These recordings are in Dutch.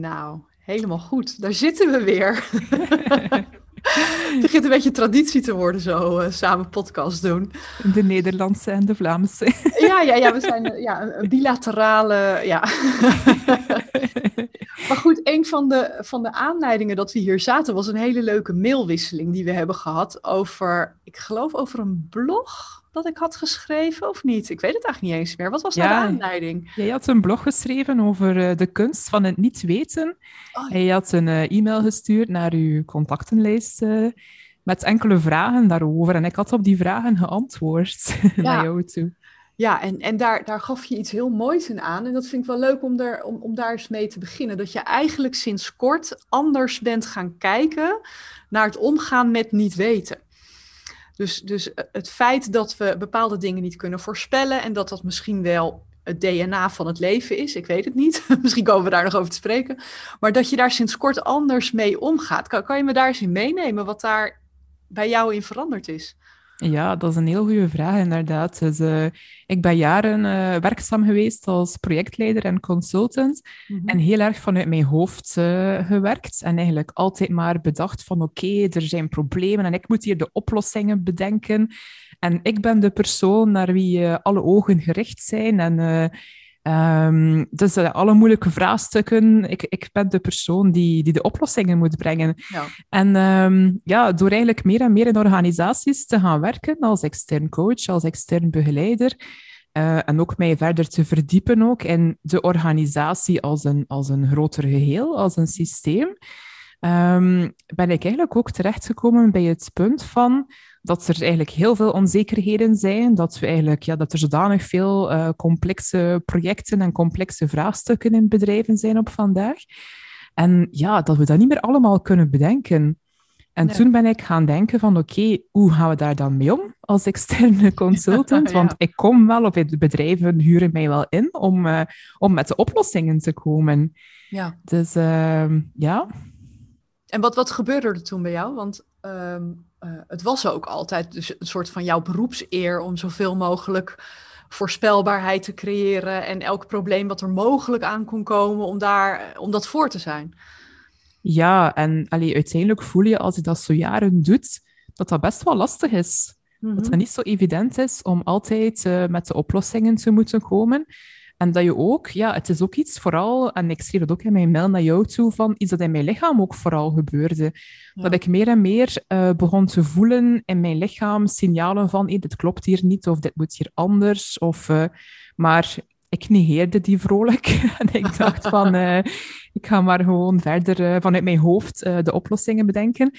Nou, helemaal goed. Daar zitten we weer. Het begint een beetje traditie te worden, zo uh, samen podcast doen. De Nederlandse en de Vlaamse. Ja, ja, ja we zijn uh, ja, een bilaterale. Ja. maar goed, een van de, van de aanleidingen dat we hier zaten was een hele leuke mailwisseling die we hebben gehad over, ik geloof over een blog dat ik had geschreven, of niet? Ik weet het eigenlijk niet eens meer. Wat was nou de aanleiding? Jij had een blog geschreven over uh, de kunst van het niet weten. Oh, en je had een uh, e-mail gestuurd naar uw contactenlijst uh, met enkele vragen daarover. En ik had op die vragen geantwoord ja. naar jou toe. Ja, en, en daar, daar gaf je iets heel moois in aan. En dat vind ik wel leuk om, er, om, om daar eens mee te beginnen. Dat je eigenlijk sinds kort anders bent gaan kijken naar het omgaan met niet weten. Dus, dus eh, het feit dat we bepaalde dingen niet kunnen voorspellen en dat dat misschien wel het DNA van het leven is, ik weet het niet. misschien komen we daar nog over te spreken. Maar dat je daar sinds kort anders mee omgaat. Kan, kan je me daar eens in meenemen wat daar bij jou in veranderd is? Ja, dat is een heel goede vraag, inderdaad. Dus, uh, ik ben jaren uh, werkzaam geweest als projectleider en consultant. Mhm. En heel erg vanuit mijn hoofd uh, gewerkt. En eigenlijk altijd maar bedacht van oké, er zijn problemen en ik moet hier de oplossingen bedenken. En ik ben de persoon naar wie alle ogen gericht zijn. En Um, dus uh, alle moeilijke vraagstukken, ik, ik ben de persoon die, die de oplossingen moet brengen. Ja. En um, ja, door eigenlijk meer en meer in organisaties te gaan werken als extern coach, als extern begeleider, uh, en ook mij verder te verdiepen ook in de organisatie als een, als een groter geheel, als een systeem, um, ben ik eigenlijk ook terechtgekomen bij het punt van dat er eigenlijk heel veel onzekerheden zijn, dat, we eigenlijk, ja, dat er zodanig veel uh, complexe projecten en complexe vraagstukken in bedrijven zijn op vandaag. En ja, dat we dat niet meer allemaal kunnen bedenken. En toen ben ik gaan denken van oké, hoe gaan we daar dan mee om als externe consultant? Want ik kom wel, of de bedrijven huren mij wel in om, uh, om met de oplossingen te komen. Ja. Dus uh, ja. En wat, wat gebeurde er toen bij jou? Want um, uh, het was ook altijd dus een soort van jouw beroepseer om zoveel mogelijk voorspelbaarheid te creëren en elk probleem wat er mogelijk aan kon komen, om, daar, om dat voor te zijn. Ja, en allee, uiteindelijk voel je als je dat zo jaren doet, dat dat best wel lastig is. Dat mhm. het niet zo evident is om altijd uh, met de oplossingen te moeten komen. En dat je ook, ja, het is ook iets vooral, en ik schreef het ook in mijn mail naar jou toe, van iets dat in mijn lichaam ook vooral gebeurde. Dat ik meer en meer uh, begon te voelen in mijn lichaam signalen van, hey, dit klopt hier niet, of dit moet hier anders. Of, uh, maar ik negeerde die vrolijk. en ik dacht van, uh, ik ga maar gewoon verder vanuit mijn hoofd de oplossingen bedenken.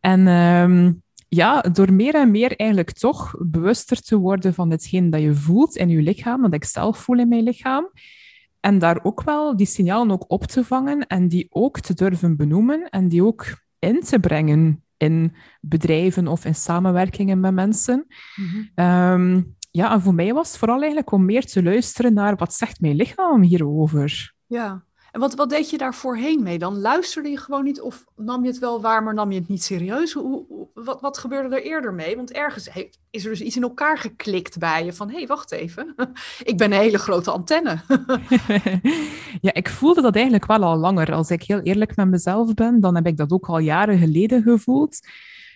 En... Um, ja, door meer en meer eigenlijk toch bewuster te worden van hetgeen dat je voelt in je lichaam, wat ik zelf voel in mijn lichaam. En daar ook wel die signalen ook op te vangen en die ook te durven benoemen en die ook in te brengen in bedrijven of in samenwerkingen met mensen. Mm ja, en voor mij was het vooral eigenlijk om meer te luisteren naar wat zegt mijn lichaam hierover. Ja, en wat, wat deed je daar voorheen mee dan? Luisterde je gewoon niet of nam je het wel waar, maar nam je het niet serieus? Hoe, wat, wat gebeurde er eerder mee? Want ergens is er dus iets in elkaar geklikt bij je van, hé, hey, wacht even, ik ben een hele grote antenne. ja, ik voelde dat eigenlijk wel al langer. Als ik heel eerlijk met mezelf ben, dan heb ik dat ook al jaren geleden gevoeld.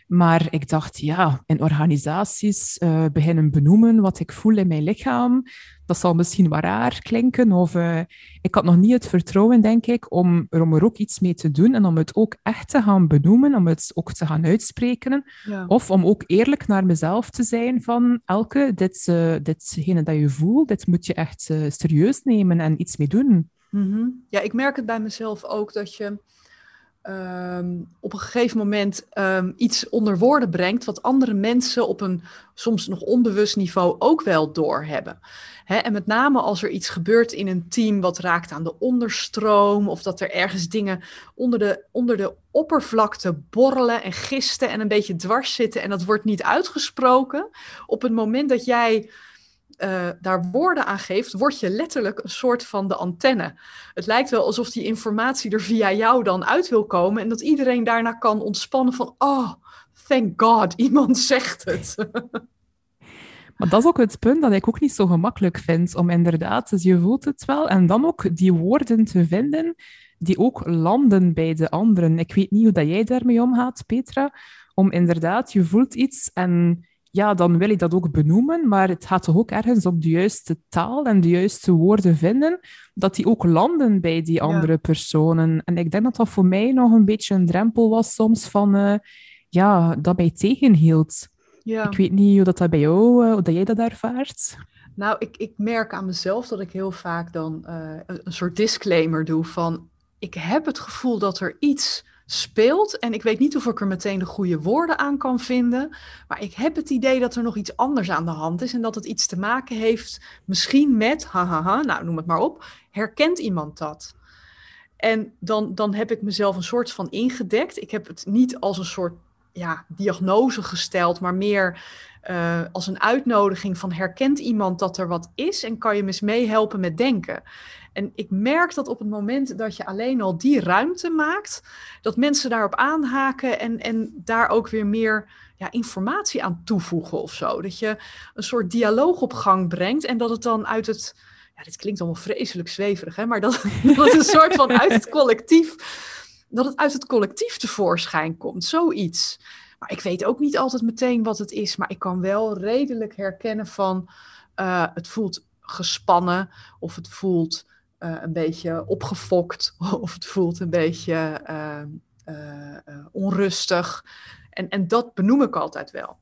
Maar ik dacht, ja, in organisaties uh, beginnen benoemen wat ik voel in mijn lichaam. Dat zal misschien wat raar klinken. Of uh, ik had nog niet het vertrouwen, denk ik, om er, om er ook iets mee te doen en om het ook echt te gaan benoemen, om het ook te gaan uitspreken. Of om ook eerlijk naar mezelf te zijn van, Elke, dit, uh, ditgene dat je voelt, dit moet je echt serieus nemen en iets mee doen. Mm -hmm. Ja, ik merk het bij mezelf ook dat je um, op een gegeven moment um, iets onder woorden brengt wat andere mensen op een soms nog onbewust niveau ook wel doorhebben. Hè, en met name als er iets gebeurt in een team wat raakt aan de onderstroom of dat er ergens dingen onder de, onder de oppervlakte borrelen en gisten en een beetje dwars zitten en dat wordt niet uitgesproken. Op het moment dat jij uh, daar woorden aan geeft, word je letterlijk een soort van de antenne. Het lijkt wel alsof die informatie er via jou dan uit wil komen en dat iedereen daarna kan ontspannen van, oh, thank God, iemand zegt het. Maar dat is ook het punt dat ik ook niet zo gemakkelijk vind. Om inderdaad, dus je voelt het wel. En dan ook die woorden te vinden die ook landen bij de anderen. Ik weet niet hoe dat jij daarmee omgaat, Petra. Om inderdaad, je voelt iets en ja, dan wil je dat ook benoemen, maar het gaat toch ook ergens op de juiste taal en de juiste woorden vinden, dat die ook landen bij die andere personen. En ik denk dat dat voor mij nog een beetje een drempel was soms van, uh, ja, dat mij tegenhield. Ja. Ik weet niet hoe dat, dat bij jou, uh, hoe dat jij dat ervaart. Nou, ik, ik merk aan mezelf dat ik heel vaak dan uh, een, een soort disclaimer doe van, ik heb het gevoel dat er iets speelt. En ik weet niet of ik er meteen de goede woorden aan kan vinden. Maar ik heb het idee dat er nog iets anders aan de hand is. En dat het iets te maken heeft misschien met, hahaha, nou noem het maar op. Herkent iemand dat? En dan, dan heb ik mezelf een soort van ingedekt. Ik heb het niet als een soort ja, diagnose gesteld, maar meer uh, als een uitnodiging van herkent iemand dat er wat is en kan je eens meehelpen met denken. En ik merk dat op het moment dat je alleen al die ruimte maakt, dat mensen daarop aanhaken en, en daar ook weer meer ja, informatie aan toevoegen of zo. Dat je een soort dialoog op gang brengt en dat het dan uit het, ja, dit klinkt allemaal vreselijk zweverig, hè, maar dat, dat een soort van uit het collectief, dat het uit het collectief tevoorschijn komt, zoiets. Maar ik weet ook niet altijd meteen wat het is, maar ik kan wel redelijk herkennen van uh, het voelt gespannen of het voelt uh, een beetje opgefokt of het voelt een beetje uh, onrustig. En, en dat benoem ik altijd wel.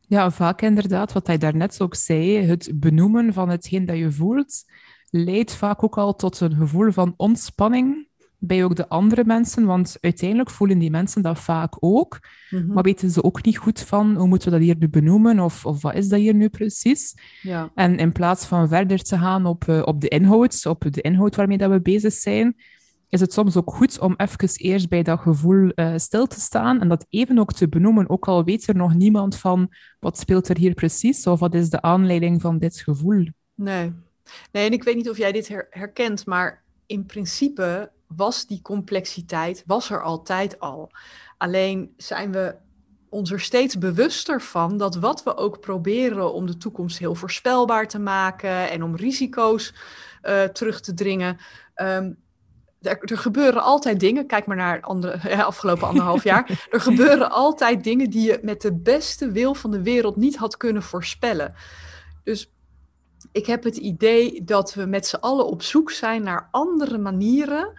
Ja, vaak inderdaad, wat hij daarnet ook zei, het benoemen van hetgeen dat je voelt, leidt vaak ook al tot een gevoel van ontspanning bij ook de andere mensen, want uiteindelijk voelen die mensen dat vaak ook, mhm. maar weten ze ook niet goed van hoe moeten we dat hier nu benoemen of, of wat is dat hier nu precies. Ja. En in plaats van verder te gaan op, uh, op de inhoud, op de inhoud waarmee dat we bezig zijn, is het soms ook goed om even eerst bij dat gevoel uh, stil te staan en dat even ook te benoemen, ook al weet er nog niemand van wat speelt er hier precies of wat is de aanleiding van dit gevoel. Nee, nee en ik weet niet of jij dit herkent, maar in principe was die complexiteit, was er altijd al. Alleen zijn we ons er steeds bewuster van dat wat we ook proberen om de toekomst heel voorspelbaar te maken en om risico's uh, terug te dringen. Um, er, er, gebeuren altijd dingen, kijk maar naar andere, afgelopen anderhalf jaar. Er gebeuren altijd dingen die je met de beste wil van de wereld niet had kunnen voorspellen. Dus ik heb het idee dat we met z'n allen op zoek zijn naar andere manieren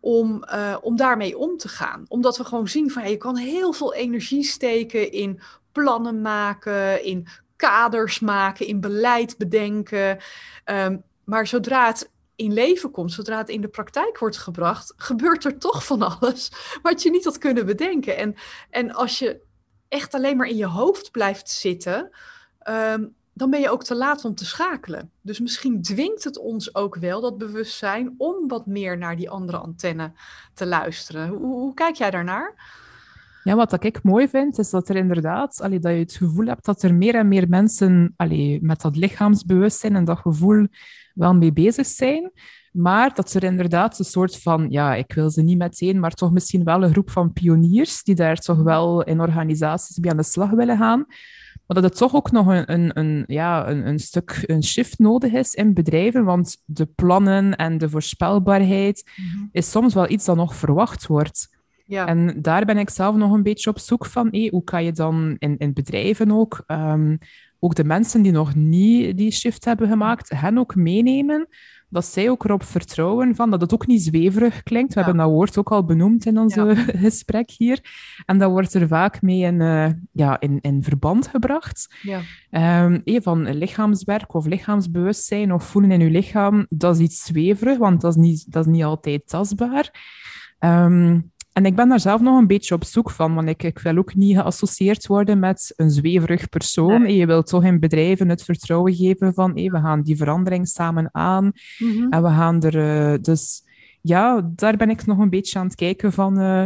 om, uh, om daarmee om te gaan. Omdat we gewoon zien van je kan heel veel energie steken in plannen maken, in kaders maken, in beleid bedenken. Um, maar zodra het in leven komt, zodra het in de praktijk wordt gebracht, gebeurt er toch van alles wat je niet had kunnen bedenken. En, en als je echt alleen maar in je hoofd blijft zitten, um, dan ben je ook te laat om te schakelen. Dus misschien dwingt het ons ook wel, dat bewustzijn, om wat meer naar die andere antenne te luisteren. Hoe, hoe kijk jij daarnaar? Ja, wat ik mooi vind, is dat er inderdaad, allee, dat je het gevoel hebt dat er meer en meer mensen allee, met dat lichaamsbewustzijn en dat gevoel wel mee bezig zijn. Maar dat er inderdaad een soort van, ja, ik wil ze niet meteen, maar toch misschien wel een groep van pioniers die daar toch wel in organisaties mee aan de slag willen gaan. Maar dat het toch ook nog een, een, een, ja, een, een stuk een shift nodig is in bedrijven, want de plannen en de voorspelbaarheid mhm. is soms wel iets dat nog verwacht wordt. Ja. En daar ben ik zelf nog een beetje op zoek van. Hoe kan je dan in, in bedrijven ook, um, ook de mensen die nog niet die shift hebben gemaakt, hen ook meenemen dat zij ook erop vertrouwen van dat het ook niet zweverig klinkt. We hebben dat woord ook al benoemd in ons gesprek hier. En dat wordt er vaak mee in, uh, ja, in, in verband gebracht. Ja. Um, van lichaamswerk of lichaamsbewustzijn of voelen in je lichaam, dat is iets zweverig, want dat is niet, dat is niet altijd tastbaar. Um, en ik ben daar zelf nog een beetje op zoek van, want ik, ik wil ook niet geassocieerd worden met een zweverig persoon. Je wilt toch in bedrijven het vertrouwen geven van hey, we gaan die verandering samen aan mhm. en we gaan er... Uh, dus ja, daar ben ik nog een beetje aan het kijken van... Uh,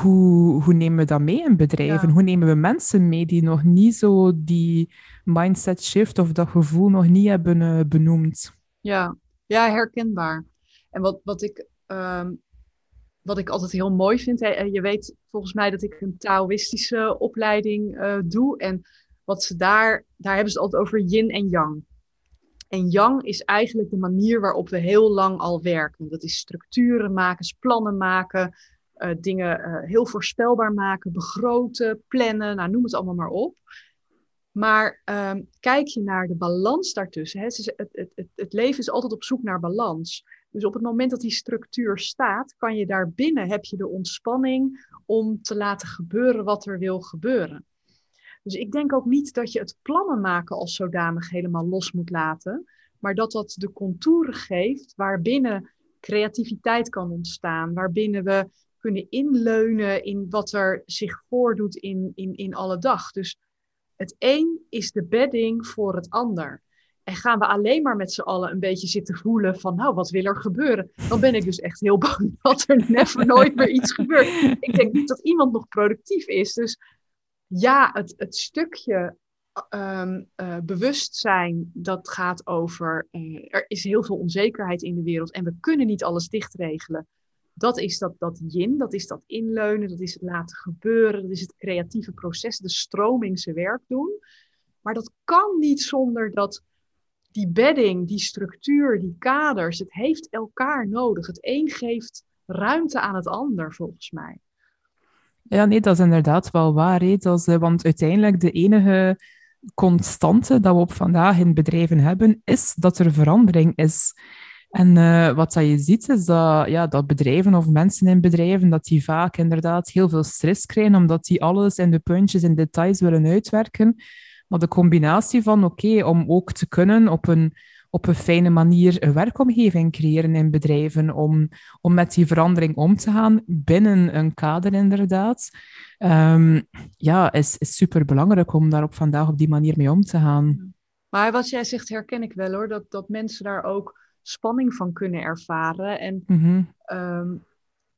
hoe, hoe nemen we dat mee in bedrijven? Hoe nemen we mensen mee die nog niet zo die mindset shift of dat gevoel nog niet hebben uh, benoemd? Ja. ja, herkenbaar. En wat, wat ik um, wat ik altijd heel mooi vind. Je weet volgens mij dat ik een Taoïstische opleiding uh, doe. En wat ze daar, daar hebben ze het altijd over yin en yang. En yang is eigenlijk de manier waarop we heel lang al werken. Dat is structuren maken, plannen maken, uh, dingen uh, heel voorspelbaar maken, begroten, plannen, nou, noem het allemaal maar op. Maar um, kijk je naar de balans daartussen. Hè, het, het, het, het, leven is altijd op zoek naar balans. Dus op het moment dat die structuur staat, kan je daarbinnen heb je de ontspanning om te laten gebeuren wat er wil gebeuren. Dus ik denk ook niet dat je het plannen maken als zodanig helemaal los moet laten, maar dat dat de contouren geeft waarbinnen creativiteit kan ontstaan, waarbinnen we kunnen inleunen in wat er zich voordoet in, in, in alle dag. Dus het een is de bedding voor het ander. En gaan we alleen maar met z'n allen een beetje zitten voelen van, nou, wat wil er gebeuren? Dan ben ik dus echt heel bang dat er never nooit meer iets gebeurt. Ik denk niet dat iemand nog productief is. Dus ja, het, het stukje um, uh, bewustzijn, dat gaat over, uh, er is heel veel onzekerheid in de wereld en we kunnen niet alles dichtregelen. Dat is dat, dat yin, dat is dat inleunen, dat is het laten gebeuren, dat is het creatieve proces, de stroming zijn werk doen. Maar dat kan niet zonder dat die bedding, die structuur, die kaders, het heeft elkaar nodig. Het een geeft ruimte aan het ander, volgens mij. Ja, nee, dat is inderdaad wel waar. Hè? Dat is, eh, want uiteindelijk de enige constante dat we op vandaag in bedrijven hebben, is dat er verandering is. En uh, wat dat je ziet, is dat, ja, dat bedrijven of mensen in bedrijven, dat die vaak inderdaad heel veel stress krijgen, omdat die alles in de puntjes en details willen uitwerken. Maar de combinatie van, oké, om ook te kunnen op een, op een fijne manier een werkomgeving creëren in bedrijven, om, om met die verandering om te gaan binnen een kader inderdaad, um, ja, is, is super belangrijk om daar op vandaag op die manier mee om te gaan. Maar wat jij zegt herken ik wel hoor, dat, dat mensen daar ook spanning van kunnen ervaren. En mm-hmm. um,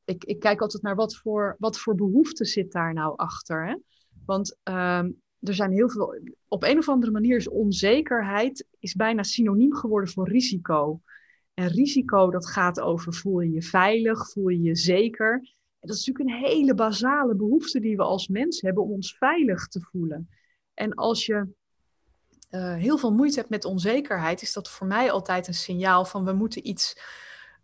ik, ik kijk altijd naar wat voor, wat voor behoefte zit daar nou achter. Hè? Want um, er zijn heel veel. Op een of andere manier is onzekerheid is bijna synoniem geworden voor risico. En risico, dat gaat over voel je je veilig, voel je je zeker. En dat is natuurlijk een hele basale behoefte die we als mens hebben om ons veilig te voelen. En als je uh, heel veel moeite hebt met onzekerheid, is dat voor mij altijd een signaal van we moeten iets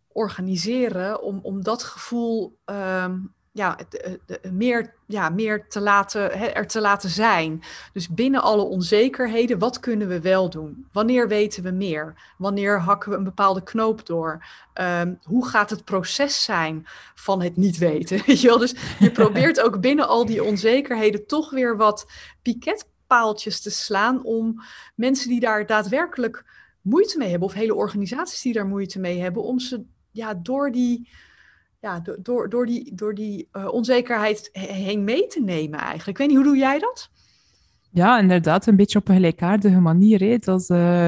organiseren om, om dat gevoel um, ja, de, de, meer, ja, meer te laten, hè, er te laten zijn. Dus binnen alle onzekerheden, wat kunnen we wel doen? Wanneer weten we meer? Wanneer hakken we een bepaalde knoop door? Um, hoe gaat het proces zijn van het niet weten? Weet je wel? Dus je probeert ook binnen al die onzekerheden toch weer wat piketpaaltjes te slaan om mensen die daar daadwerkelijk moeite mee hebben, of hele organisaties die daar moeite mee hebben, om ze ja, door die ja, door, door die, door die uh, onzekerheid heen mee te nemen eigenlijk. Ik weet niet, hoe doe jij dat? Ja, inderdaad, een beetje op een gelijkaardige manier. Hè. Dat uh,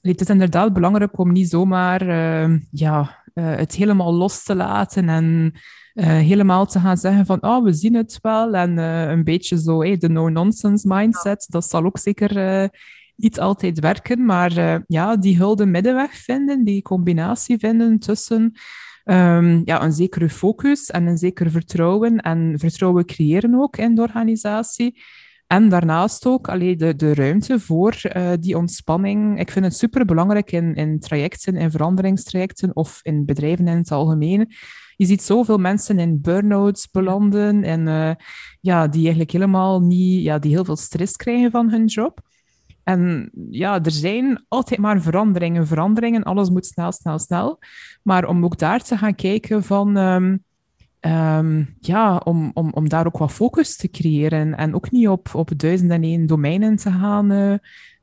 het is inderdaad belangrijk om niet zomaar uh, ja, het helemaal los te laten en helemaal te gaan zeggen van oh, we zien het wel. En een beetje zo hey, de no-nonsense mindset, dat zal ook zeker niet altijd werken. Maar ja, die hulde middenweg vinden, die combinatie vinden tussen um, ja, een zekere focus en een zeker vertrouwen. En vertrouwen creëren ook in de organisatie. En daarnaast ook allee, de, de ruimte voor uh, die ontspanning. Ik vind het super belangrijk in, in trajecten, in veranderingstrajecten of in bedrijven in het algemeen. Je ziet zoveel mensen in burn-outs belanden en uh, ja, die eigenlijk helemaal niet, ja, die heel veel stress krijgen van hun job. En ja, er zijn altijd maar veranderingen, veranderingen. Alles moet snel, snel, snel. Maar om ook daar te gaan kijken van... Um, um, ja, om, om, om daar ook wat focus te creëren. En ook niet op, op duizend en één domeinen te gaan, uh,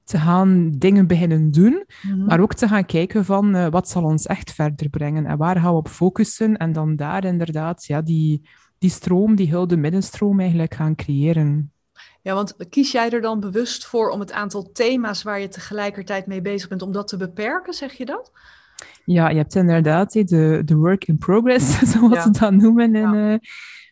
te gaan dingen beginnen doen. Mm-hmm. Maar ook te gaan kijken van uh, wat zal ons echt verder brengen. En waar gaan we op focussen. En dan daar inderdaad ja, die, die stroom, die hulde middenstroom eigenlijk gaan creëren. Ja, want kies jij er dan bewust voor om het aantal thema's waar je tegelijkertijd mee bezig bent, om dat te beperken, zeg je dat? Ja, je hebt inderdaad de, de work in progress, zoals ja. ze dat noemen. En, ja. uh,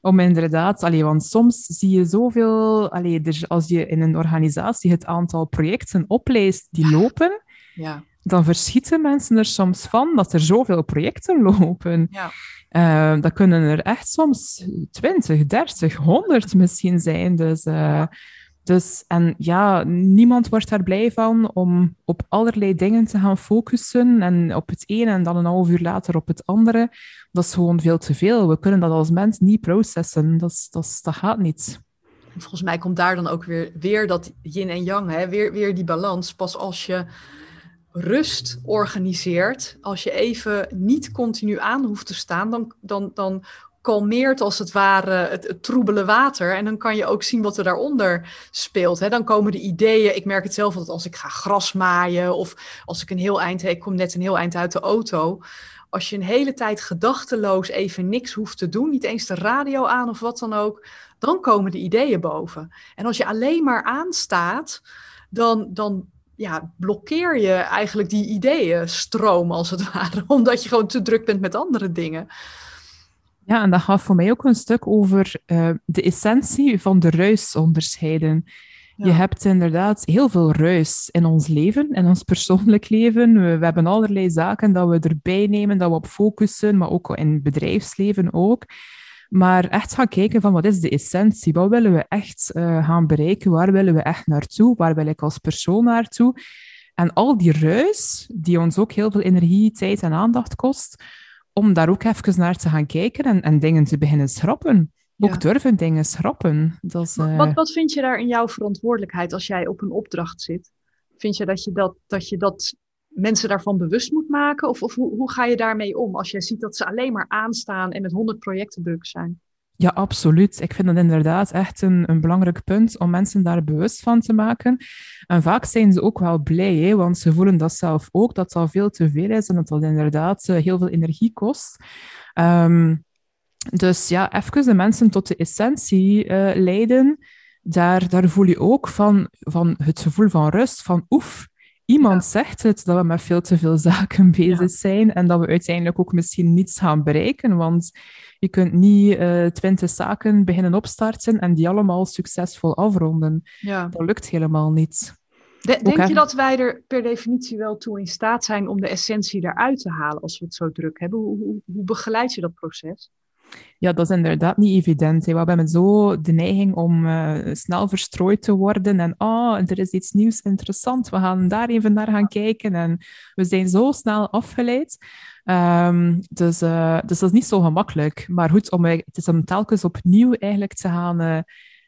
om inderdaad, allee, want soms zie je zoveel, allee, dus als je in een organisatie het aantal projecten opleest die lopen, ja. dan verschieten mensen er soms van dat er zoveel projecten lopen. Ja. Uh, dat kunnen er echt soms 20, 30, 100 misschien zijn. Dus uh, Dus, en ja, niemand wordt daar blij van om op allerlei dingen te gaan focussen en op het ene en dan een half uur later op het andere. Dat is gewoon veel te veel. We kunnen dat als mens niet processen. Dat, dat, dat gaat niet. Volgens mij komt daar dan ook weer, weer dat yin en yang, hè? Weer, weer die balans. Pas als je rust organiseert, als je even niet continu aan hoeft te staan, dan, dan, dan kalmeert als het ware het, troebele water. En dan kan je ook zien wat er daaronder speelt. Hè. Dan komen de ideeën. Ik merk het zelf dat als ik ga gras maaien of als ik een heel eind, ik kom net een heel eind uit de auto. Als je een hele tijd gedachteloos even niks hoeft te doen, niet eens de radio aan of wat dan ook, dan komen de ideeën boven. En als je alleen maar aanstaat, dan, dan ja, blokkeer je eigenlijk die ideeën stroom als het ware, omdat je gewoon te druk bent met andere dingen. Ja, en dat gaat voor mij ook een stuk over uh, de essentie van de ruis onderscheiden. Je hebt inderdaad heel veel ruis in ons leven, in ons persoonlijk leven. We, we, hebben allerlei zaken dat we erbij nemen, dat we op focussen, maar ook in het bedrijfsleven ook. Maar echt gaan kijken van wat is de essentie? Wat willen we echt uh, gaan bereiken? Waar willen we echt naartoe? Waar wil ik als persoon naartoe? En al die ruis, die ons ook heel veel energie, tijd en aandacht kost, om daar ook even naar te gaan kijken en, en dingen te beginnen schrappen. Ook durven dingen schrappen. Dat is, uh... wat, wat vind je daar in jouw verantwoordelijkheid als jij op een opdracht zit? Vind je dat je dat, dat, je dat mensen daarvan bewust moet maken? Of, of hoe, hoe ga je daarmee om als jij ziet dat ze alleen maar aanstaan en met honderd projecten druk zijn? Ja, absoluut. Ik vind dat inderdaad echt een, een belangrijk punt om mensen daar bewust van te maken. En vaak zijn ze ook wel blij, hè, want ze voelen dat zelf ook, dat dat veel te veel is en dat dat inderdaad eh, heel veel energie kost. Um, dus ja, even de mensen tot de essentie uh, leiden. Daar, daar voel je ook van, van het gevoel van rust, van oef, Iemand zegt het dat we met veel te veel zaken bezig zijn en dat we uiteindelijk ook misschien niets gaan bereiken, want je kunt niet uh, twintig zaken beginnen opstarten en die allemaal succesvol afronden. Ja. Dat lukt helemaal niet. denk je dat wij er per definitie wel toe in staat zijn om de essentie eruit te halen als we het zo druk hebben? Hoe, hoe, hoe begeleid je dat proces? Ja, dat is inderdaad niet evident. We hebben zo de neiging om uh, snel verstrooid te worden en oh, er is iets nieuws interessant, we gaan daar even naar gaan kijken en we zijn zo snel afgeleid. Um, dus, uh, dus dat is niet zo gemakkelijk. Maar goed, om, het is om telkens opnieuw eigenlijk te gaan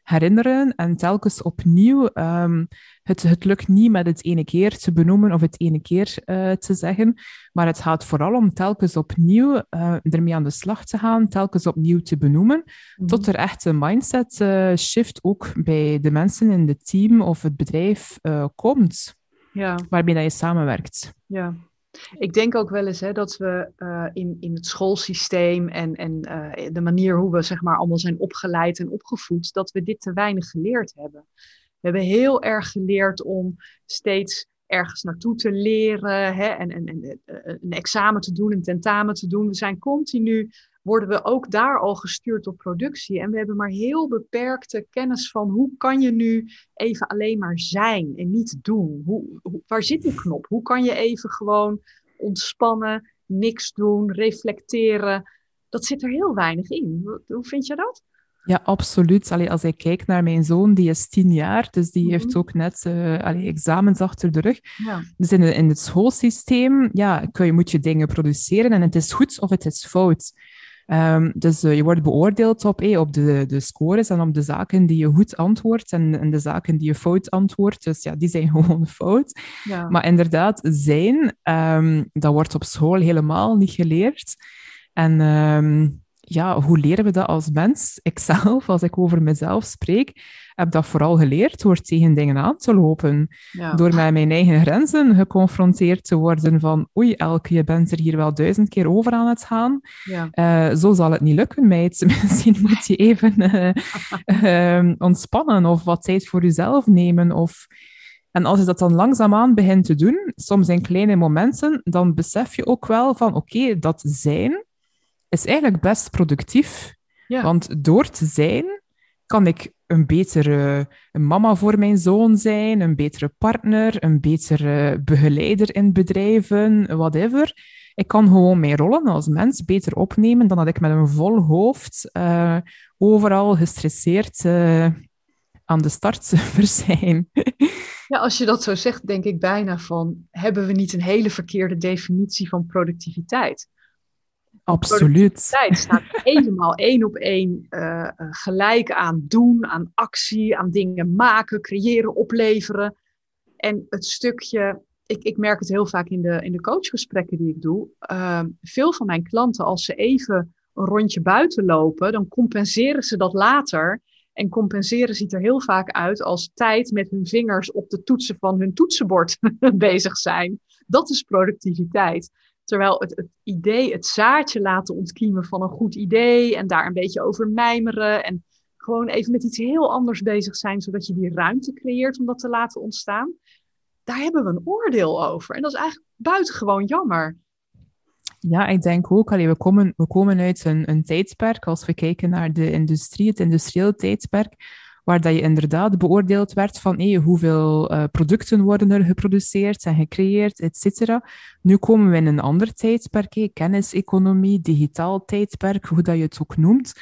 herinneren en telkens opnieuw. Um, het, het lukt niet met het ene keer te benoemen of het ene keer uh, te zeggen, maar het gaat vooral om telkens opnieuw uh, ermee aan de slag te gaan, telkens opnieuw te benoemen, mm tot er echt een mindset uh, shift ook bij de mensen in het team of het bedrijf komt, ja. waarmee dat je samenwerkt. Ja, ik denk ook wel eens hè, dat we uh, in, in het schoolsysteem en, en uh, de manier hoe we zeg maar, allemaal zijn opgeleid en opgevoed, dat we dit te weinig geleerd hebben. We hebben heel erg geleerd om steeds ergens naartoe te leren hè, en, en, en eh, een examen te doen, een tentamen te doen. We zijn continu, worden we ook daar al gestuurd op productie. En we hebben maar heel beperkte kennis van hoe kan je nu even alleen maar zijn en niet doen. Hoe, hoe, waar zit die knop? Hoe kan je even gewoon ontspannen, niks doen, reflecteren? Dat zit er heel weinig in. Hoe vind je dat? Ja, absoluut. Allee, als ik kijk naar mijn zoon, die is tien jaar, dus die heeft mhm. ook net uh, allee, examens achter de rug. Ja. Dus in, in het schoolsysteem ja, kun je, moet je dingen produceren en het is goed of het is fout. Um, dus uh, je wordt beoordeeld op, hey, op de, de scores en op de zaken die je goed antwoordt en, en de zaken die je fout antwoordt. Dus ja, die zijn gewoon fout. Ja. Maar inderdaad, zijn, um, dat wordt op school helemaal niet geleerd. En um, ja, hoe leren we dat als mens? Ikzelf, als ik over mezelf spreek, heb dat vooral geleerd door tegen dingen aan te lopen. Door met mijn eigen grenzen geconfronteerd te worden van oei, Elke, je bent er hier wel duizend keer over aan het gaan. Ja. Uh, zo zal het niet lukken, meid. Misschien moet je even uh, uh, ontspannen of wat tijd voor jezelf nemen. Of... En als je dat dan langzaamaan begint te doen, soms in kleine momenten, dan besef je ook wel van oké, dat zijn is eigenlijk best productief. Want door te zijn, kan ik een betere mama voor mijn zoon zijn, een betere partner, een betere begeleider in bedrijven, whatever. Ik kan gewoon mijn rollen als mens beter opnemen dan dat ik met een vol hoofd uh, overal gestresseerd uh, aan de startserver zijn. Ja, als je dat zo zegt, denk ik bijna van, hebben we niet een hele verkeerde definitie van productiviteit? Absoluut. Productiviteit staat helemaal één op één uh, gelijk aan doen, aan actie, aan dingen maken, creëren, opleveren. En het stukje, ik, ik merk het heel vaak in de, in de coachgesprekken die ik doe. Uh, veel van mijn klanten, als ze even een rondje buiten lopen, dan compenseren ze dat later. En compenseren ziet er heel vaak uit als tijd met hun vingers op de toetsen van hun toetsenbord bezig zijn. Dat is productiviteit. Terwijl het, idee, het zaadje laten ontkiemen van een goed idee en daar een beetje over mijmeren en gewoon even met iets heel anders bezig zijn, zodat je die ruimte creëert om dat te laten ontstaan. Daar hebben we een oordeel over. En dat is eigenlijk buitengewoon jammer. Ja, ik denk ook, allee, we, komen, we komen uit een, een tijdsperk, als we kijken naar de industrie, het industriële tijdsperk, waar dat je inderdaad beoordeeld werd van hoeveel uh, producten worden er geproduceerd en gecreëerd, et cetera. Nu komen we in een ander tijdperk, kenniseconomie, digitaal tijdperk, hoe dat je het ook noemt.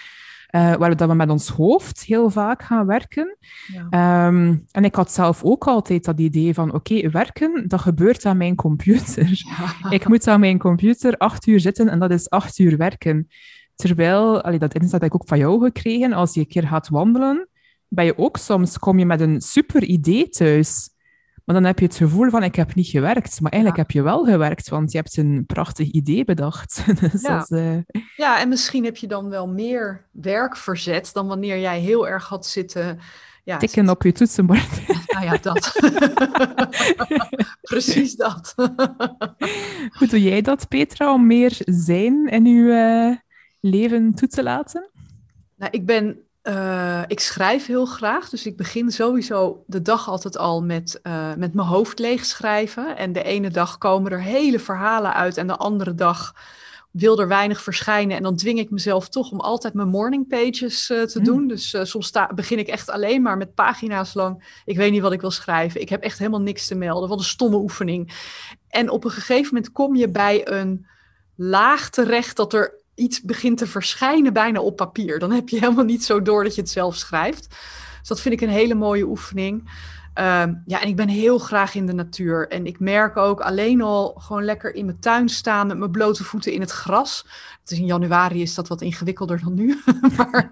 Uh, waar we met ons hoofd heel vaak gaan werken. Ja. Um, en ik had zelf ook altijd dat idee van, oké, okay, werken, dat gebeurt aan mijn computer. Ja. Ik moet aan mijn computer acht uur zitten en dat is acht uur werken. Terwijl, allee, dat inzicht heb ik ook van jou gekregen, als je een keer gaat wandelen, ben je ook soms, kom je met een super idee thuis. Maar dan heb je het gevoel van, ik heb niet gewerkt. Maar eigenlijk heb je wel gewerkt, want je hebt een prachtig idee bedacht. dus ja. uh... ja, en misschien heb je dan wel meer werk verzet dan wanneer jij heel erg had zitten... Ja, Tikken op je toetsenbord. Nou ja, dat. Precies dat. Hoe doe jij dat, Petra, om meer zijn in je uh, leven toe te laten? Nou, ik ben uh, ik schrijf heel graag, dus ik begin sowieso de dag altijd al met, uh, met mijn hoofd leeg schrijven. En de ene dag komen er hele verhalen uit en de andere dag wil er weinig verschijnen. En dan dwing ik mezelf toch om altijd mijn morning pages uh, te mm. doen. Dus soms sta, begin ik echt alleen maar met pagina's lang. Ik weet niet wat ik wil schrijven. Ik heb echt helemaal niks te melden. Wat een stomme oefening. En op een gegeven moment kom je bij een laag terecht dat er iets begint te verschijnen bijna op papier. Dan heb je helemaal niet zo door dat je het zelf schrijft. Dus dat vind ik een hele mooie oefening. Ehm, ja, en ik ben heel graag in de natuur. En ik merk ook alleen al gewoon lekker in mijn tuin staan met mijn blote voeten in het gras. Het is in januari is dat wat ingewikkelder dan nu. maar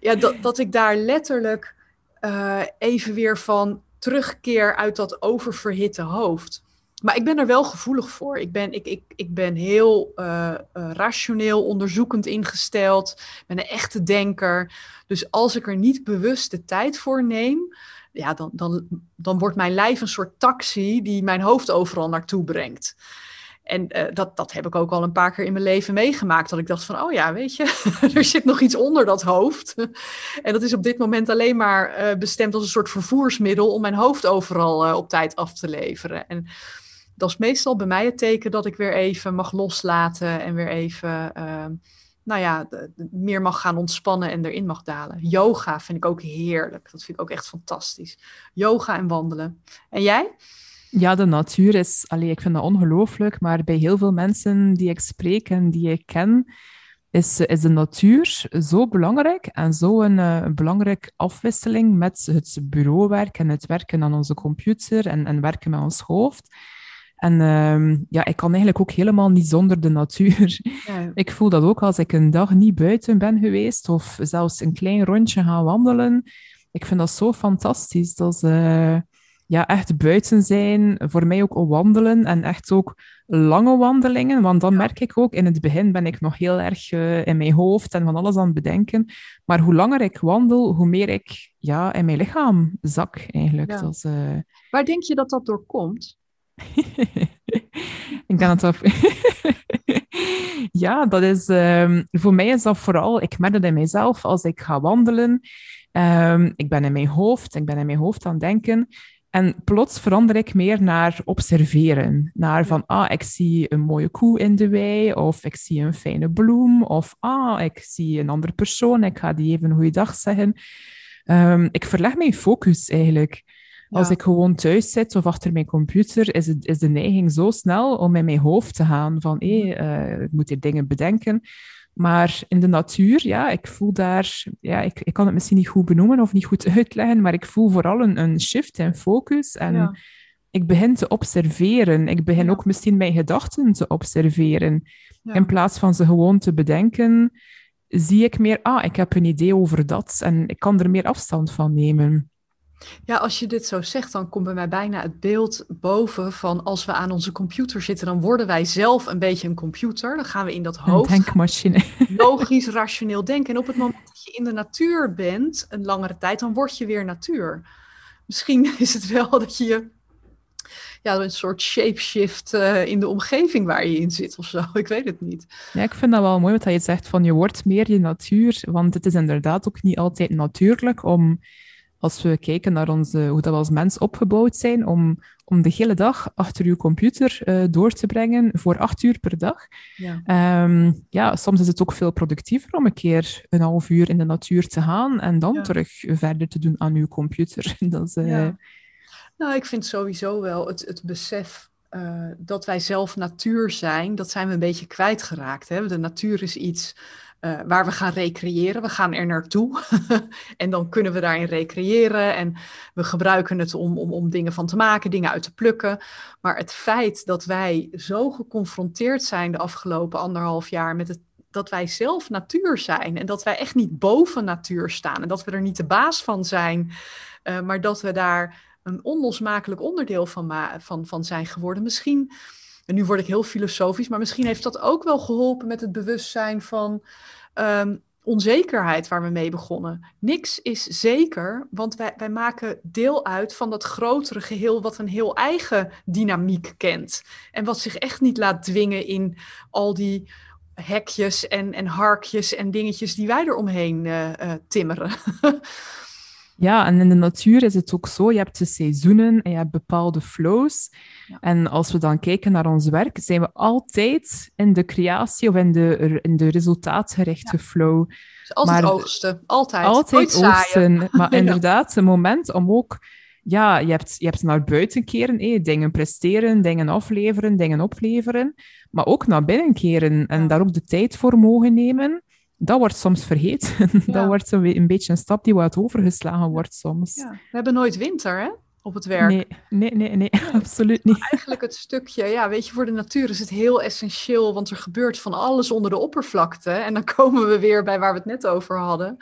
ja, dat, dat ik daar letterlijk uh, even weer van terugkeer uit dat oververhitte hoofd. Maar ik ben er wel gevoelig voor. Ik ben, ik, ik, ik ben heel uh, uh, rationeel, onderzoekend ingesteld. Ik ben een echte denker. Dus als ik er niet bewust de tijd voor neem, ja, dan, dan, dan wordt mijn lijf een soort taxi die mijn hoofd overal naartoe brengt. En uh, dat, dat heb ik ook al een paar keer in mijn leven meegemaakt. Dat ik dacht van, oh ja, weet je, er zit nog iets onder dat hoofd. en dat is op dit moment alleen maar bestemd als een soort vervoersmiddel om mijn hoofd overal op tijd af te leveren. En dat is meestal bij mij het teken dat ik weer even mag loslaten en weer even, uh, nou ja, meer mag gaan ontspannen en erin mag dalen. Yoga vind ik ook heerlijk. Dat vind ik ook echt fantastisch. Yoga en wandelen. En jij? Ja, de natuur is, allee, ik vind dat ongelooflijk, maar bij heel veel mensen die ik spreek en die ik ken, is, is de natuur zo belangrijk en zo een, uh, een belangrijke afwisseling met het bureauwerk en het werken aan onze computer en, en werken met ons hoofd. En uh, ja, ik kan eigenlijk ook helemaal niet zonder de natuur. Ja. Ik voel dat ook als ik een dag niet buiten ben geweest of zelfs een klein rondje gaan wandelen. Ik vind dat zo fantastisch. Dat uh, ja, echt buiten zijn, voor mij ook wandelen en echt ook lange wandelingen. Want dan merk ik ook, in het begin ben ik nog heel erg uh, in mijn hoofd en van alles aan het bedenken. Maar hoe langer ik wandel, hoe meer ik ja, in mijn lichaam zak eigenlijk. Ja. Dat is, uh... Waar denk je dat dat door komt? ik denk dat dat... ja, dat is... Um, voor mij is dat vooral... Ik merk dat in mijzelf als ik ga wandelen. Um, ik ben in mijn hoofd, ik ben in mijn hoofd aan het denken. En plots verander ik meer naar observeren. Naar van, ah, ik zie een mooie koe in de wei, of ik zie een fijne bloem, of ah, ik zie een andere persoon, ik ga die even een goede dag zeggen. Um, ik verleg mijn focus eigenlijk. Als ik gewoon thuis zit of achter mijn computer, is, het, is de neiging zo snel om in mijn hoofd te gaan van hé, hey, uh, ik moet hier dingen bedenken. Maar in de natuur, ja, ik voel daar, ja, ik, ik kan het misschien niet goed benoemen of niet goed uitleggen, maar ik voel vooral een, een shift in focus. En ik begin te observeren. Ik begin ook misschien mijn gedachten te observeren. In plaats van ze gewoon te bedenken, zie ik meer, ah, ik heb een idee over dat en ik kan er meer afstand van nemen. Ja, als je dit zo zegt, dan komt bij mij bijna het beeld boven van als we aan onze computer zitten, dan worden wij zelf een beetje een computer. Dan gaan we in dat hoofd. Een denkmachine. Logisch, rationeel denken. En op het moment dat je in de natuur bent, een langere tijd, dan word je weer natuur. Misschien is het wel dat je ja, een soort shapeshift uh, in de omgeving waar je in zit of zo. Ik weet het niet. Ja, ik vind dat wel mooi wat je zegt van je wordt meer je natuur, want het is inderdaad ook niet altijd natuurlijk om als we kijken naar onze, hoe dat we als mens opgebouwd zijn, om, om de hele dag achter uw computer uh, door te brengen voor acht uur per dag. Ja. Um, ja, soms is het ook veel productiever om een keer een half uur in de natuur te gaan en dan terug verder te doen aan uw computer. dat is, uh... ja. Nou, ik vind sowieso wel het, het besef uh, dat wij zelf natuur zijn, dat zijn we een beetje kwijtgeraakt. Hè? De natuur is iets uh, waar we gaan recreëren. We gaan er naartoe en dan kunnen we daarin recreëren en we gebruiken het om, om, om dingen van te maken, dingen uit te plukken. Maar het feit dat wij zo geconfronteerd zijn de afgelopen anderhalf jaar met het dat wij zelf natuur zijn en dat wij echt niet boven natuur staan en dat we er niet de baas van zijn, uh, maar dat we daar een onlosmakelijk onderdeel van, van, van zijn geworden. Misschien, en nu word ik heel filosofisch, maar misschien heeft dat ook wel geholpen met het bewustzijn van um, onzekerheid waar we mee begonnen. Niks is zeker, want wij, wij maken deel uit van dat grotere geheel wat een heel eigen dynamiek kent. En wat zich echt niet laat dwingen in al die hekjes en, en harkjes en dingetjes die wij eromheen uh, uh, timmeren. Ja, en in de natuur is het ook zo. Je hebt de seizoenen en je hebt bepaalde flows. En als we dan kijken naar ons werk, zijn we altijd in de creatie of in de, in de resultaatgerichte flow. Dus altijd maar, oogsten, altijd. Altijd oogsten. Maar inderdaad, een moment om ook... Ja, je hebt, je hebt naar buiten keren, eh, dingen presteren, dingen afleveren, dingen opleveren. Maar ook naar binnen keren en daar ook de tijd voor mogen nemen dat wordt soms vergeten. dat wordt zo een beetje een stap die wat overgeslagen wordt soms. Ja. We hebben nooit winter, hè? Op het werk. Nee, nee, nee, nee absoluut niet. eigenlijk het stukje, ja, weet je, voor de natuur is het heel essentieel, want er gebeurt van alles onder de oppervlakte. En dan komen we weer bij waar we het net over hadden.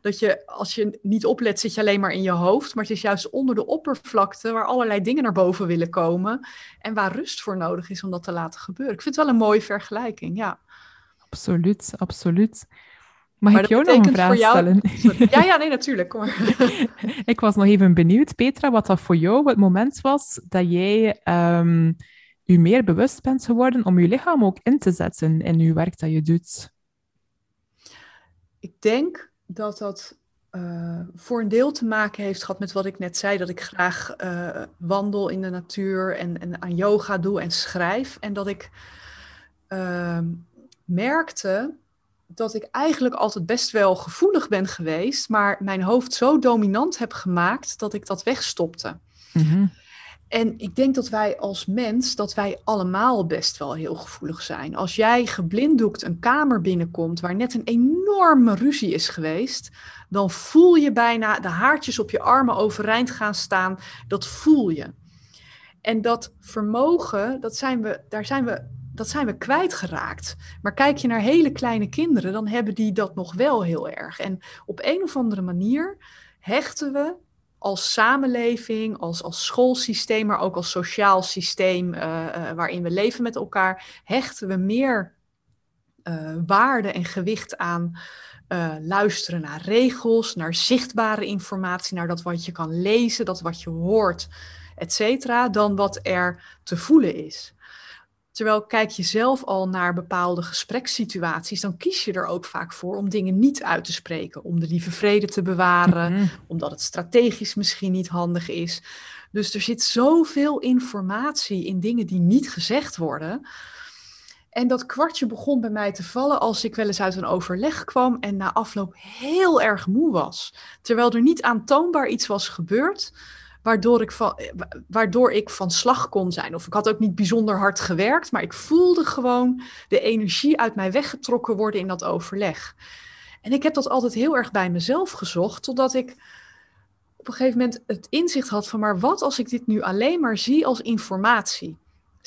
Dat je, als je niet oplet, zit je alleen maar in je hoofd, maar het is juist onder de oppervlakte waar allerlei dingen naar boven willen komen. En waar rust voor nodig is om dat te laten gebeuren. Ik vind het wel een mooie vergelijking, ja. Absoluut, absoluut. Mag maar ik jou nog een vraag stellen? Ja, ja, nee, natuurlijk. Kom maar. ik was nog even benieuwd, Petra, wat dat voor jou het moment was dat jij um, u meer bewust bent geworden om je lichaam ook in te zetten in je werk dat je doet. Ik denk dat dat uh, voor een deel te maken heeft gehad met wat ik net zei, dat ik graag uh, wandel in de natuur en, en, aan yoga doe en schrijf. En dat ik uh, merkte dat ik eigenlijk altijd best wel gevoelig ben geweest, maar mijn hoofd zo dominant heb gemaakt dat ik dat wegstopte. Mm En ik denk dat wij als mens, dat wij allemaal best wel heel gevoelig zijn. Als jij geblinddoekt een kamer binnenkomt waar net een enorme ruzie is geweest, dan voel je bijna de haartjes op je armen overeind gaan staan. Dat voel je. En dat vermogen, dat zijn we, daar zijn we dat zijn we kwijtgeraakt. Maar kijk je naar hele kleine kinderen, dan hebben die dat nog wel heel erg. En op een of andere manier hechten we als samenleving, als, als schoolsysteem, maar ook als sociaal systeem uh, uh, waarin we leven met elkaar, hechten we meer uh, waarde en gewicht aan luisteren naar regels, naar zichtbare informatie, naar dat wat je kan lezen, dat wat je hoort, et cetera, dan wat er te voelen is. Terwijl kijk je zelf al naar bepaalde gesprekssituaties, dan kies je er ook vaak voor om dingen niet uit te spreken, om de lieve vrede te bewaren, omdat het strategisch misschien niet handig is. Dus er zit zoveel informatie in dingen die niet gezegd worden. En dat kwartje begon bij mij te vallen als ik wel eens uit een overleg kwam en na afloop heel erg moe was. Terwijl er niet aantoonbaar iets was gebeurd, waardoor ik, van, waardoor ik van slag kon zijn. Of ik had ook niet bijzonder hard gewerkt, maar ik voelde gewoon de energie uit mij weggetrokken worden in dat overleg. En ik heb dat altijd heel erg bij mezelf gezocht, totdat ik op een gegeven moment het inzicht had van, maar wat als ik dit nu alleen maar zie als informatie?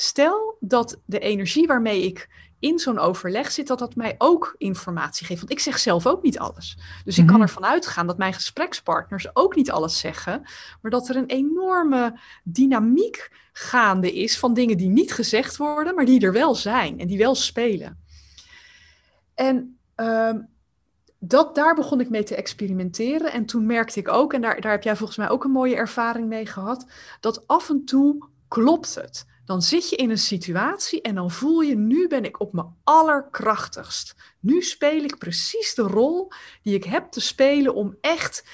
Stel dat de energie waarmee ik in zo'n overleg zit, dat dat mij ook informatie geeft. Want ik zeg zelf ook niet alles. Dus ik kan mhm. ervan uitgaan dat mijn gesprekspartners ook niet alles zeggen, maar dat er een enorme dynamiek gaande is van dingen die niet gezegd worden, maar die er wel zijn en die wel spelen. En ehm, dat, daar begon ik mee te experimenteren. En toen merkte ik ook, en daar, daar heb jij volgens mij ook een mooie ervaring mee gehad, dat af en toe klopt het dan zit je in een situatie en dan voel je, nu ben ik op mijn allerkrachtigst. Nu speel ik precies de rol die ik heb te spelen om echt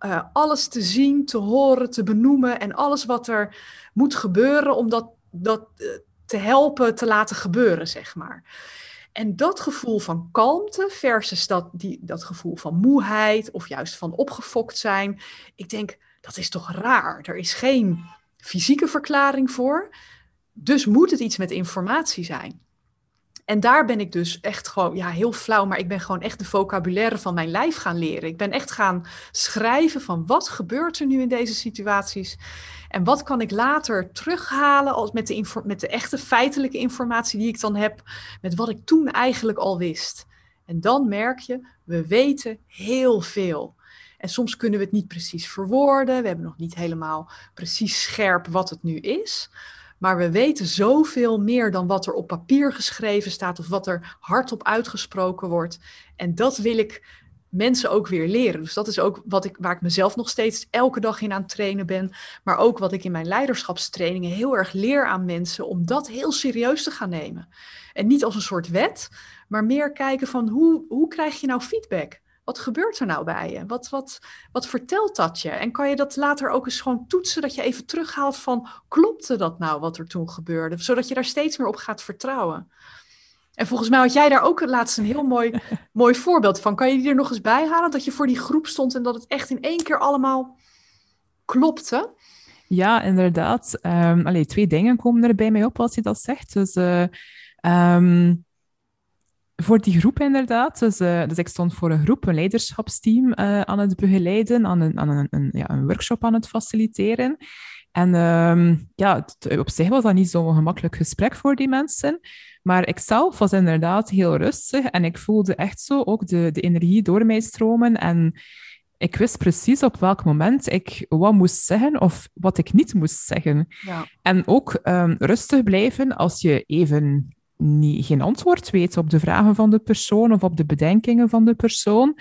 uh, alles te zien, te horen, te benoemen en alles wat er moet gebeuren om dat, dat uh, te helpen te laten gebeuren, zeg maar. En dat gevoel van kalmte versus dat, die, dat gevoel van moeheid of juist van opgefokt zijn. Ik denk, dat is toch raar. Er is geen fysieke verklaring voor. Dus moet het iets met informatie zijn. En daar ben ik dus echt gewoon, ja, heel flauw, maar ik ben gewoon echt de vocabulaire van mijn lijf gaan leren. Ik ben echt gaan schrijven van wat gebeurt er nu in deze situaties en wat kan ik later terughalen als met, de met de echte feitelijke informatie die ik dan heb, met wat ik toen eigenlijk al wist. En dan merk je, we weten heel veel. En soms kunnen we het niet precies verwoorden, we hebben nog niet helemaal precies scherp wat het nu is. Maar we weten zoveel meer dan wat er op papier geschreven staat of wat er hardop uitgesproken wordt. En dat wil ik mensen ook weer leren. Dus dat is ook wat ik, waar ik mezelf nog steeds elke dag in aan het trainen ben. Maar ook wat ik in mijn leiderschapstrainingen heel erg leer aan mensen om dat heel serieus te gaan nemen. En niet als een soort wet, maar meer kijken van hoe, hoe krijg je nou feedback? Wat gebeurt er nou bij je? Wat, wat, wat vertelt dat je? En kan je dat later ook eens gewoon toetsen, dat je even terughaalt van, klopte dat nou wat er toen gebeurde? Zodat je daar steeds meer op gaat vertrouwen. En volgens mij had jij daar ook laatst een heel mooi, mooi voorbeeld van. Kan je die er nog eens bij halen? Dat je voor die groep stond en dat het echt in één keer allemaal klopte? Ja, inderdaad. Um, allee, twee dingen komen er bij mij op als je dat zegt. Dus uh, voor die groep inderdaad. Dus, uh, dus ik stond voor een groep, een leiderschapsteam uh, aan het begeleiden, aan een, aan een, een, ja, een workshop aan het faciliteren. En um, ja, op zich was dat niet zo'n gemakkelijk gesprek voor die mensen. Maar ik zelf was inderdaad heel rustig en ik voelde echt zo ook de, de energie door mij stromen. En ik wist precies op welk moment ik wat moest zeggen of wat ik niet moest zeggen. Ja. En ook um, rustig blijven als je even niet, geen antwoord weet op de vragen van de persoon of op de bedenkingen van de persoon.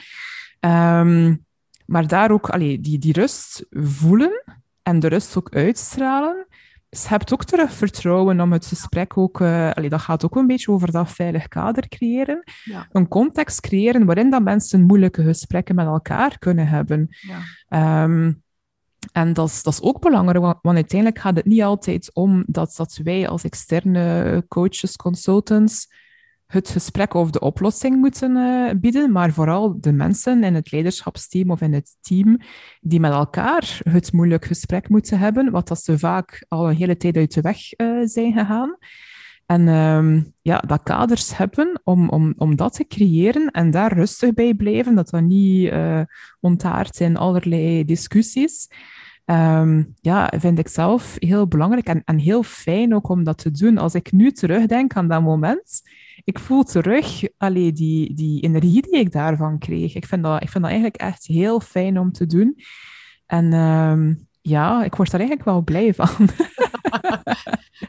Um, maar daar ook allee, die, die rust voelen en de rust ook uitstralen. Dus je hebt ook terug vertrouwen om het gesprek ook... Uh, allee, dat gaat ook een beetje over dat veilig kader creëren. Ja. Een context creëren waarin dat mensen moeilijke gesprekken met elkaar kunnen hebben. Ja. Um, en dat is, dat is ook belangrijk, want, uiteindelijk gaat het niet altijd om dat, dat wij als externe coaches, consultants, het gesprek of de oplossing moeten uh, bieden, maar vooral de mensen in het leiderschapsteam of in het team die met elkaar het moeilijk gesprek moeten hebben, wat dat ze vaak al een hele tijd uit de weg uh, zijn gegaan. En um, ja, dat kaders hebben om, om, om dat te creëren en daar rustig bij blijven, dat dat niet uh, ontaart in allerlei discussies. Um, ja, vind ik zelf heel belangrijk en, en heel fijn ook om dat te doen. Als ik nu terugdenk aan dat moment, ik voel terug allee, die, die energie die ik daarvan kreeg. Ik vind, dat, ik vind dat eigenlijk echt heel fijn om te doen. En um, ja, ik word daar eigenlijk wel blij van.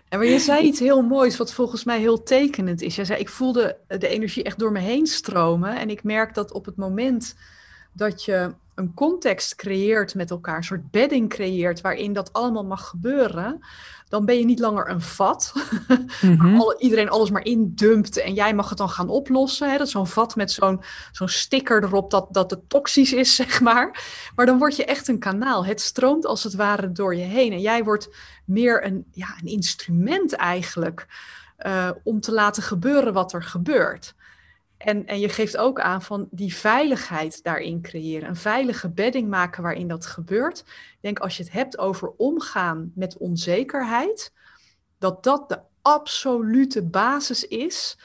en maar je zei iets heel moois, wat volgens mij heel tekenend is. Je zei, ik voelde de energie echt door me heen stromen. En ik merk dat op het moment dat je een context creëert met elkaar, een soort bedding creëert waarin dat allemaal mag gebeuren, dan ben je niet langer een vat. Mm iedereen alles maar indumpt en jij mag het dan gaan oplossen. Hè? Dat is zo'n vat met zo'n zo'n sticker erop dat, dat het toxisch is, zeg maar. Maar dan word je echt een kanaal. Het stroomt als het ware door je heen. En jij wordt meer een, ja, een instrument eigenlijk uh, om te laten gebeuren wat er gebeurt. En, en je geeft ook aan van die veiligheid daarin creëren. Een veilige bedding maken waarin dat gebeurt. Ik denk als je het hebt over omgaan met onzekerheid, dat dat de absolute basis is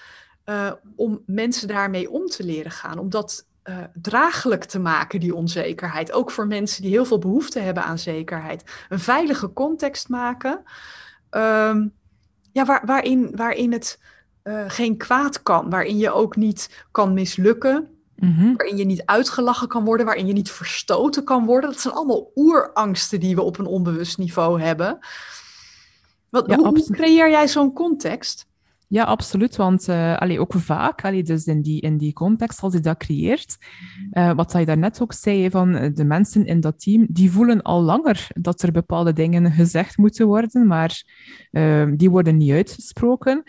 uh, om mensen daarmee om te leren gaan. Om dat uh, draaglijk te maken, die onzekerheid. Ook voor mensen die heel veel behoefte hebben aan zekerheid. Een veilige context maken, um, ja, waar, waarin, waarin het uh, geen kwaad kan, waarin je ook niet kan mislukken. Mm Waarin je niet uitgelachen kan worden, waarin je niet verstoten kan worden. Dat zijn allemaal oerangsten die we op een onbewust niveau hebben. Wat, ja, hoe, creëer jij zo'n context? Ja, absoluut. Want uh, allee, ook vaak, allee, dus in die, in die context, als je dat creëert, uh, wat je daarnet ook zei, van eh, de mensen in dat team, die voelen al langer dat er bepaalde dingen gezegd moeten worden, maar uh, die worden niet uitgesproken.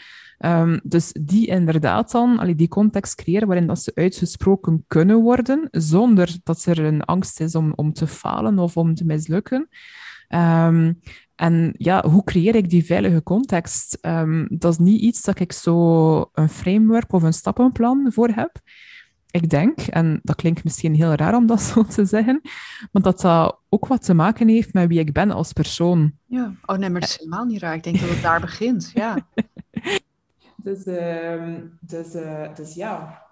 Um, dus die inderdaad dan, allee, die context creëren waarin dat ze uitgesproken kunnen worden, zonder dat er een angst is om, om te falen of om te mislukken. Um, en ja, hoe creëer ik die veilige context? Um, dat is niet iets dat ik zo een framework of een stappenplan voor heb. Ik denk, en dat klinkt misschien heel raar om dat zo te zeggen, maar dat dat ook wat te maken heeft met wie ik ben als persoon. Ja, oh nee, maar dat is helemaal niet raar. Ik denk dat het daar begint, ja. dus, uh, dus, uh, dus ja.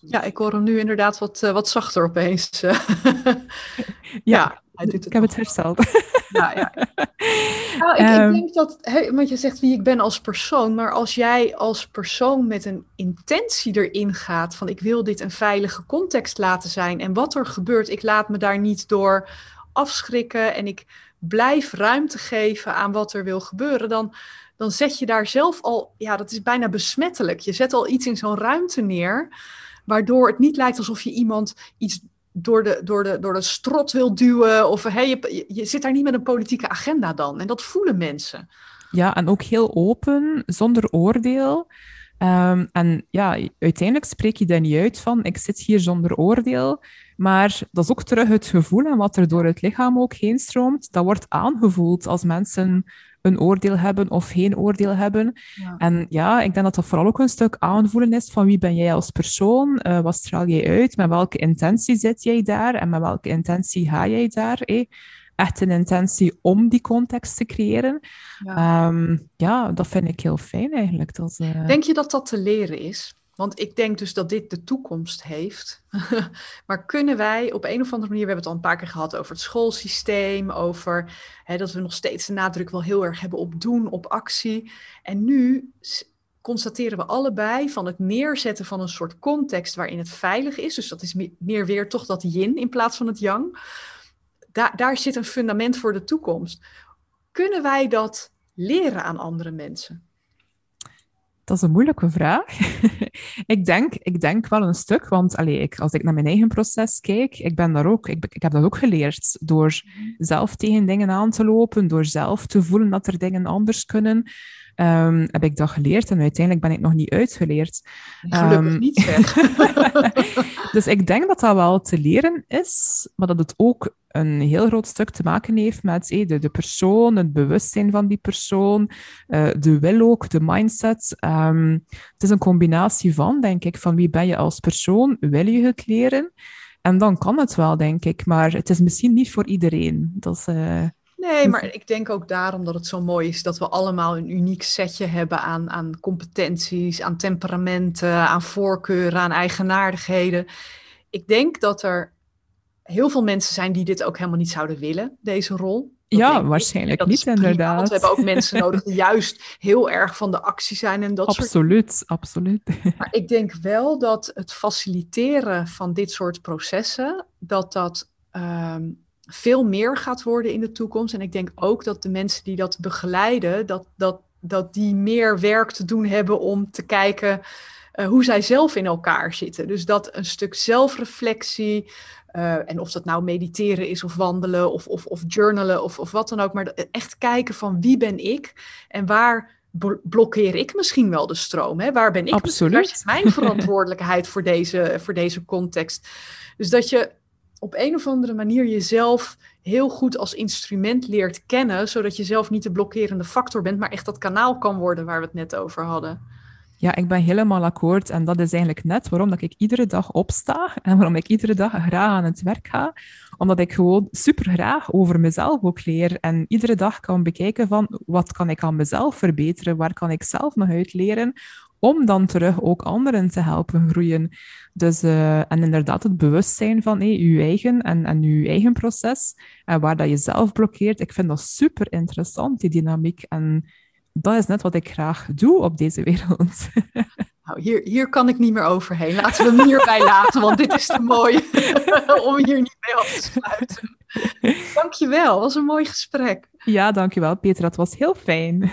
Ja, ik hoor hem nu inderdaad wat, uh, wat zachter opeens. ja, ja hij doet het ik heb het hersteld. Ja, ja. Nou, ik, ik, ehm. denk dat, want je zegt wie ik ben als persoon, maar als jij als persoon met een intentie erin gaat van ik wil dit een veilige context laten zijn en wat er gebeurt, ik laat me daar niet door afschrikken en ik blijf ruimte geven aan wat er wil gebeuren, dan, dan zet je daar zelf al, ja, dat is bijna besmettelijk. Je zet al iets in zo'n ruimte neer, waardoor het niet lijkt alsof je iemand iets door de, door de, door de strot wil duwen. Of hey, je, zit daar niet met een politieke agenda dan. En dat voelen mensen. Ja, en ook heel open, zonder oordeel. Um, en ja, uiteindelijk spreek je daar niet uit van, ik zit hier zonder oordeel. Maar dat is ook terug het gevoel en wat er door het lichaam ook heen stroomt. Dat wordt aangevoeld als mensen een oordeel hebben of geen oordeel hebben. En ja, ik denk dat dat vooral ook een stuk aanvoelen is van wie ben jij als persoon, uh, wat straal jij uit, met welke intentie zit jij daar en met welke intentie ga jij daar. Eh? Echt een intentie om die context te creëren. Ja, um, ja dat vind ik heel fijn eigenlijk. Dat, uh... Denk je dat dat te leren is? Want ik denk dus dat dit de toekomst heeft. maar kunnen wij op een of andere manier, we hebben het al een paar keer gehad over het schoolsysteem, over hè, dat we nog steeds de nadruk wel heel erg hebben op doen, op actie. En nu constateren we allebei van het neerzetten van een soort context waarin het veilig is. Dus dat is meer weer toch dat yin in plaats van het yang. Daar, daar zit een fundament voor de toekomst. Kunnen wij dat leren aan andere mensen? Dat is een moeilijke vraag. ik, denk, ik denk wel een stuk, want allee, ik, als ik naar mijn eigen proces kijk, ik ben daar ook, ik, ik heb dat ook geleerd. Door mhm. zelf tegen dingen aan te lopen, door zelf te voelen dat er dingen anders kunnen. Um, heb ik dat geleerd en uiteindelijk ben ik nog niet uitgeleerd. Gelukkig um, niet, zeg. dus ik denk dat dat wel te leren is, maar dat het ook een heel groot stuk te maken heeft met eh, de, de persoon, het bewustzijn van die persoon, uh, de wil ook, de mindset. Um, het is een combinatie van, denk ik, van wie ben je als persoon, wil je het leren? En dan kan het wel, denk ik, maar het is misschien niet voor iedereen. Dat is... Uh, Nee, maar ik denk ook daarom dat het zo mooi is dat we allemaal een uniek setje hebben aan, aan competenties, aan temperamenten, aan voorkeuren, aan eigenaardigheden. Ik denk dat er heel veel mensen zijn die dit ook helemaal niet zouden willen, deze rol. ja, waarschijnlijk niet, inderdaad. Want we hebben ook mensen nodig die juist heel erg van de actie zijn en dat absoluut, soort Absoluut, Maar ik denk wel dat het faciliteren van dit soort processen, dat dat ehm, veel meer gaat worden in de toekomst. En ik denk ook dat de mensen die dat begeleiden, dat, dat, dat die meer werk te doen hebben om te kijken uh, hoe zij zelf in elkaar zitten. Dus dat een stuk zelfreflectie, uh, en of dat nou mediteren is of wandelen of, of, of journalen of, of wat dan ook, maar echt kijken van wie ben ik en waar blokkeer ik misschien wel de stroom? Hè? Waar ben ik? Absoluut. Waar mijn verantwoordelijkheid voor deze, voor deze context? Dus dat je op een of andere manier jezelf heel goed als instrument leert kennen, zodat je zelf niet de blokkerende factor bent, maar echt dat kanaal kan worden waar we het net over hadden. Ja, ik ben helemaal akkoord. En dat is eigenlijk net waarom dat ik iedere dag opsta en waarom ik iedere dag graag aan het werk ga. Omdat ik gewoon super graag over mezelf ook leer. En iedere dag kan bekijken van wat kan ik aan mezelf verbeteren? Waar kan ik zelf nog uit leren? Om dan terug ook anderen te helpen groeien. Dus, uh, en inderdaad, het bewustzijn van hey, je eigen en, en je eigen proces. En waar dat je zelf blokkeert. Ik vind dat super interessant, die dynamiek. En dat is net wat ik graag doe op deze wereld. Nou, hier, hier kan ik niet meer overheen. Laten we hem hierbij laten, want dit is te mooi om hier niet mee af te sluiten. Dankjewel, was een mooi gesprek. Ja, dankjewel Peter, dat was heel fijn.